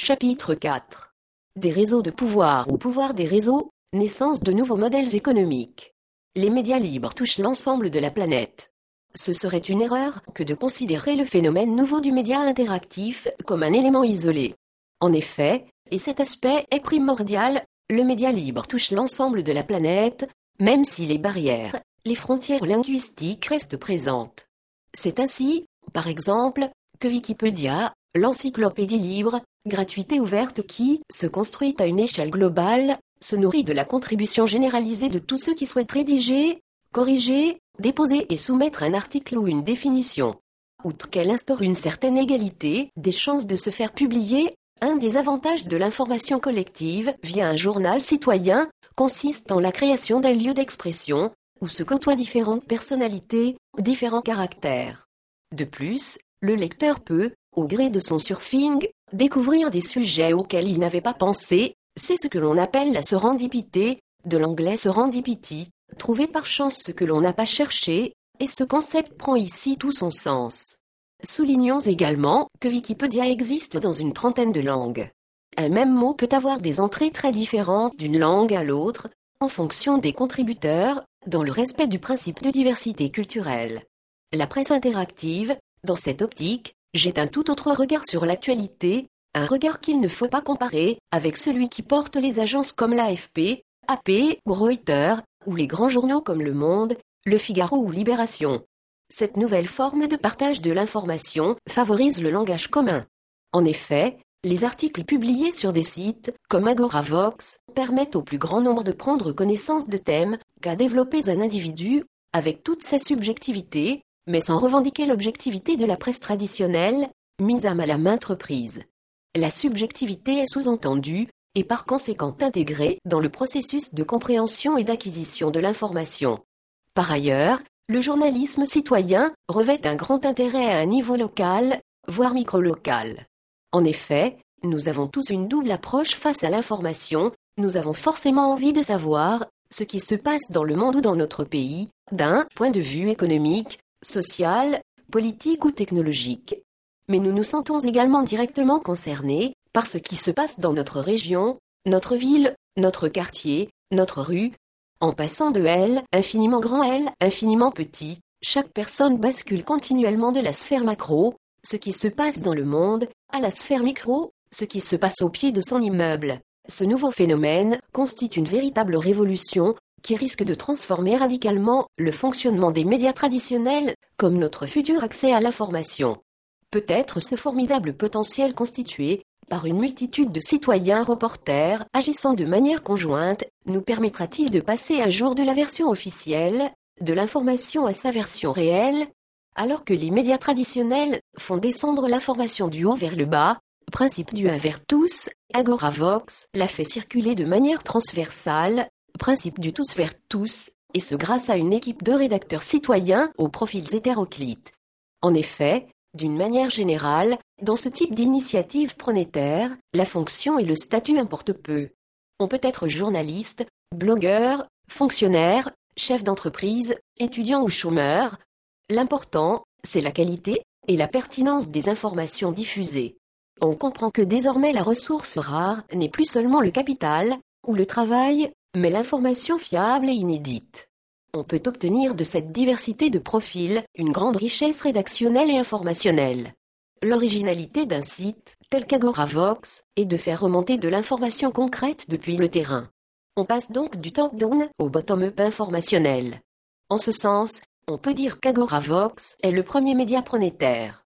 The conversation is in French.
Chapitre 4 Des réseaux de pouvoir ou pouvoir des réseaux, naissance de nouveaux modèles économiques. Les médias libres touchent l'ensemble de la planète. Ce serait une erreur que de considérer le phénomène nouveau du média interactif comme un élément isolé. En effet, et cet aspect est primordial, le média libre touche l'ensemble de la planète, même si les barrières, les frontières linguistiques restent présentes. C'est ainsi, par exemple, que Wikipédia, l'encyclopédie libre, gratuité ouverte qui se construit à une échelle globale, se nourrit de la contribution généralisée de tous ceux qui souhaitent rédiger, corriger, déposer et soumettre un article ou une définition. Outre qu'elle instaure une certaine égalité des chances de se faire publier, un des avantages de l'information collective via un journal citoyen consiste en la création d'un lieu d'expression où se côtoient différentes personnalités, différents caractères. De plus, le lecteur peut, au gré de son surfing, découvrir des sujets auxquels il n'avait pas pensé, c'est ce que l'on appelle la serendipité, de l'anglais serendipity, trouver par chance ce que l'on n'a pas cherché, et ce concept prend ici tout son sens. Soulignons également que Wikipédia existe dans une trentaine de langues. Un même mot peut avoir des entrées très différentes d'une langue à l'autre, en fonction des contributeurs, dans le respect du principe de diversité culturelle. La presse interactive, dans cette optique, jette un tout autre regard sur l'actualité, un regard qu'il ne faut pas comparer avec celui qui porte les agences comme l'AFP, AP ou Reuters, ou les grands journaux comme Le Monde, Le Figaro ou Libération. Cette nouvelle forme de partage de l'information favorise le langage commun. En effet, les articles publiés sur des sites, comme AgoraVox, permettent au plus grand nombre de prendre connaissance de thèmes qu'a développés un individu, avec toute sa subjectivité, mais sans revendiquer l'objectivité de la presse traditionnelle, mise à mal à maintes reprises. La subjectivité est sous-entendue, et par conséquent intégrée dans le processus de compréhension et d'acquisition de l'information. Par ailleurs, le journalisme citoyen revêt un grand intérêt à un niveau local, voire micro-local. En effet, nous avons tous une double approche face à l'information, nous avons forcément envie de savoir ce qui se passe dans le monde ou dans notre pays, d'un point de vue économique, social, politique ou technologique. Mais nous nous sentons également directement concernés par ce qui se passe dans notre région, notre ville, notre quartier, notre rue. En passant de L, infiniment grand L, infiniment petit, chaque personne bascule continuellement de la sphère macro, ce qui se passe dans le monde, à la sphère micro, ce qui se passe au pied de son immeuble. Ce nouveau phénomène constitue une véritable révolution qui risque de transformer radicalement le fonctionnement des médias traditionnels comme notre futur accès à l'information. Peut-être ce formidable potentiel constitué par une multitude de citoyens reporters agissant de manière conjointe nous permettra-t-il de passer un jour de la version officielle de l'information à sa version réelle alors que les médias traditionnels font descendre l'information du haut vers le bas, principe du 1 vers tous, Agoravox l'a fait circuler de manière transversale, principe du tous vers tous, et ce grâce à une équipe de rédacteurs citoyens aux profils hétéroclites. En effet, d'une manière générale, dans ce type d'initiative pronétaire, la fonction et le statut importent peu. On peut être journaliste, blogueur, fonctionnaire, chef d'entreprise, étudiant ou chômeur. L'important, c'est la qualité et la pertinence des informations diffusées. On comprend que désormais la ressource rare n'est plus seulement le capital ou le travail, mais l'information fiable et inédite. On peut obtenir de cette diversité de profils une grande richesse rédactionnelle et informationnelle. L'originalité d'un site, tel qu'Agoravox, est de faire remonter de l'information concrète depuis le terrain. On passe donc du top-down au bottom-up informationnel. En ce sens, on peut dire qu'Agoravox est le premier média pronétaire.